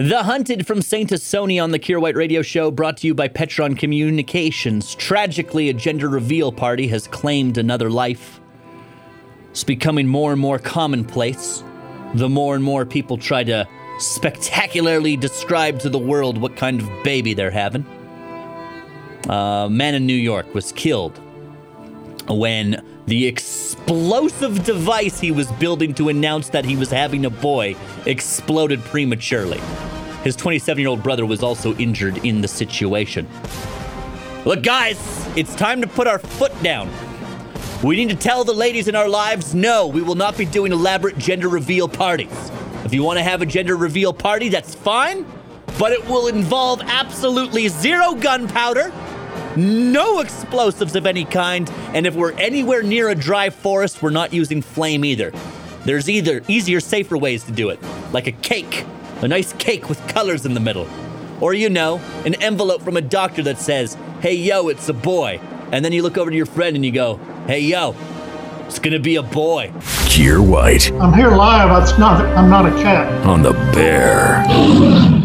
The Hunted from Saint Sony on the Kier White Radio Show, brought to you by Petron Communications. Tragically, a gender reveal party has claimed another life. It's becoming more and more commonplace. The more and more people try to spectacularly describe to the world what kind of baby they're having. Uh, a man in New York was killed when the explosive device he was building to announce that he was having a boy exploded prematurely. His 27 year old brother was also injured in the situation. Look, guys, it's time to put our foot down. We need to tell the ladies in our lives no, we will not be doing elaborate gender reveal parties. If you want to have a gender reveal party, that's fine, but it will involve absolutely zero gunpowder, no explosives of any kind, and if we're anywhere near a dry forest, we're not using flame either. There's either easier, safer ways to do it, like a cake, a nice cake with colors in the middle. Or, you know, an envelope from a doctor that says, hey, yo, it's a boy. And then you look over to your friend and you go, hey, yo, it's gonna be a boy. Kier White I'm here live. It's not. I'm not a cat. on the Bear.